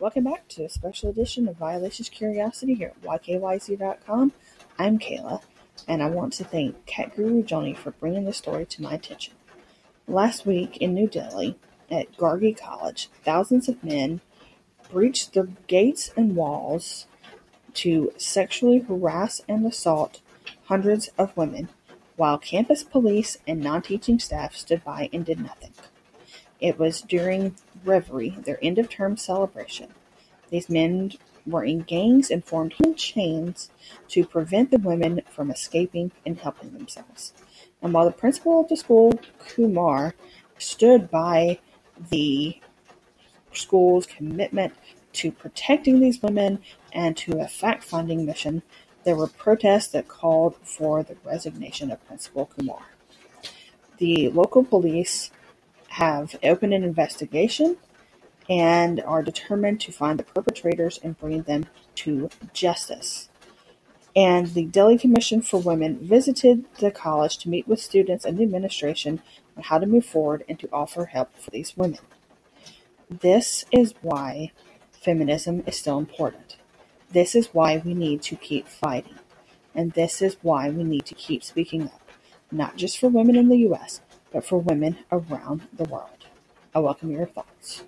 Welcome back to a special edition of Violations Curiosity here at YKYZ.com. I'm Kayla, and I want to thank Cat Guru Johnny for bringing this story to my attention. Last week in New Delhi, at Gargi College, thousands of men breached the gates and walls to sexually harass and assault hundreds of women, while campus police and non-teaching staff stood by and did nothing. It was during Reverie, their end-of-term celebration. These men were in gangs and formed chains to prevent the women from escaping and helping themselves. And while the principal of the school, Kumar, stood by the school's commitment to protecting these women and to a fact-finding mission, there were protests that called for the resignation of Principal Kumar. The local police have opened an investigation and are determined to find the perpetrators and bring them to justice. And the Delhi Commission for Women visited the college to meet with students and the administration on how to move forward and to offer help for these women. This is why feminism is still important. This is why we need to keep fighting. And this is why we need to keep speaking up, not just for women in the US, but for women around the world. I welcome your thoughts.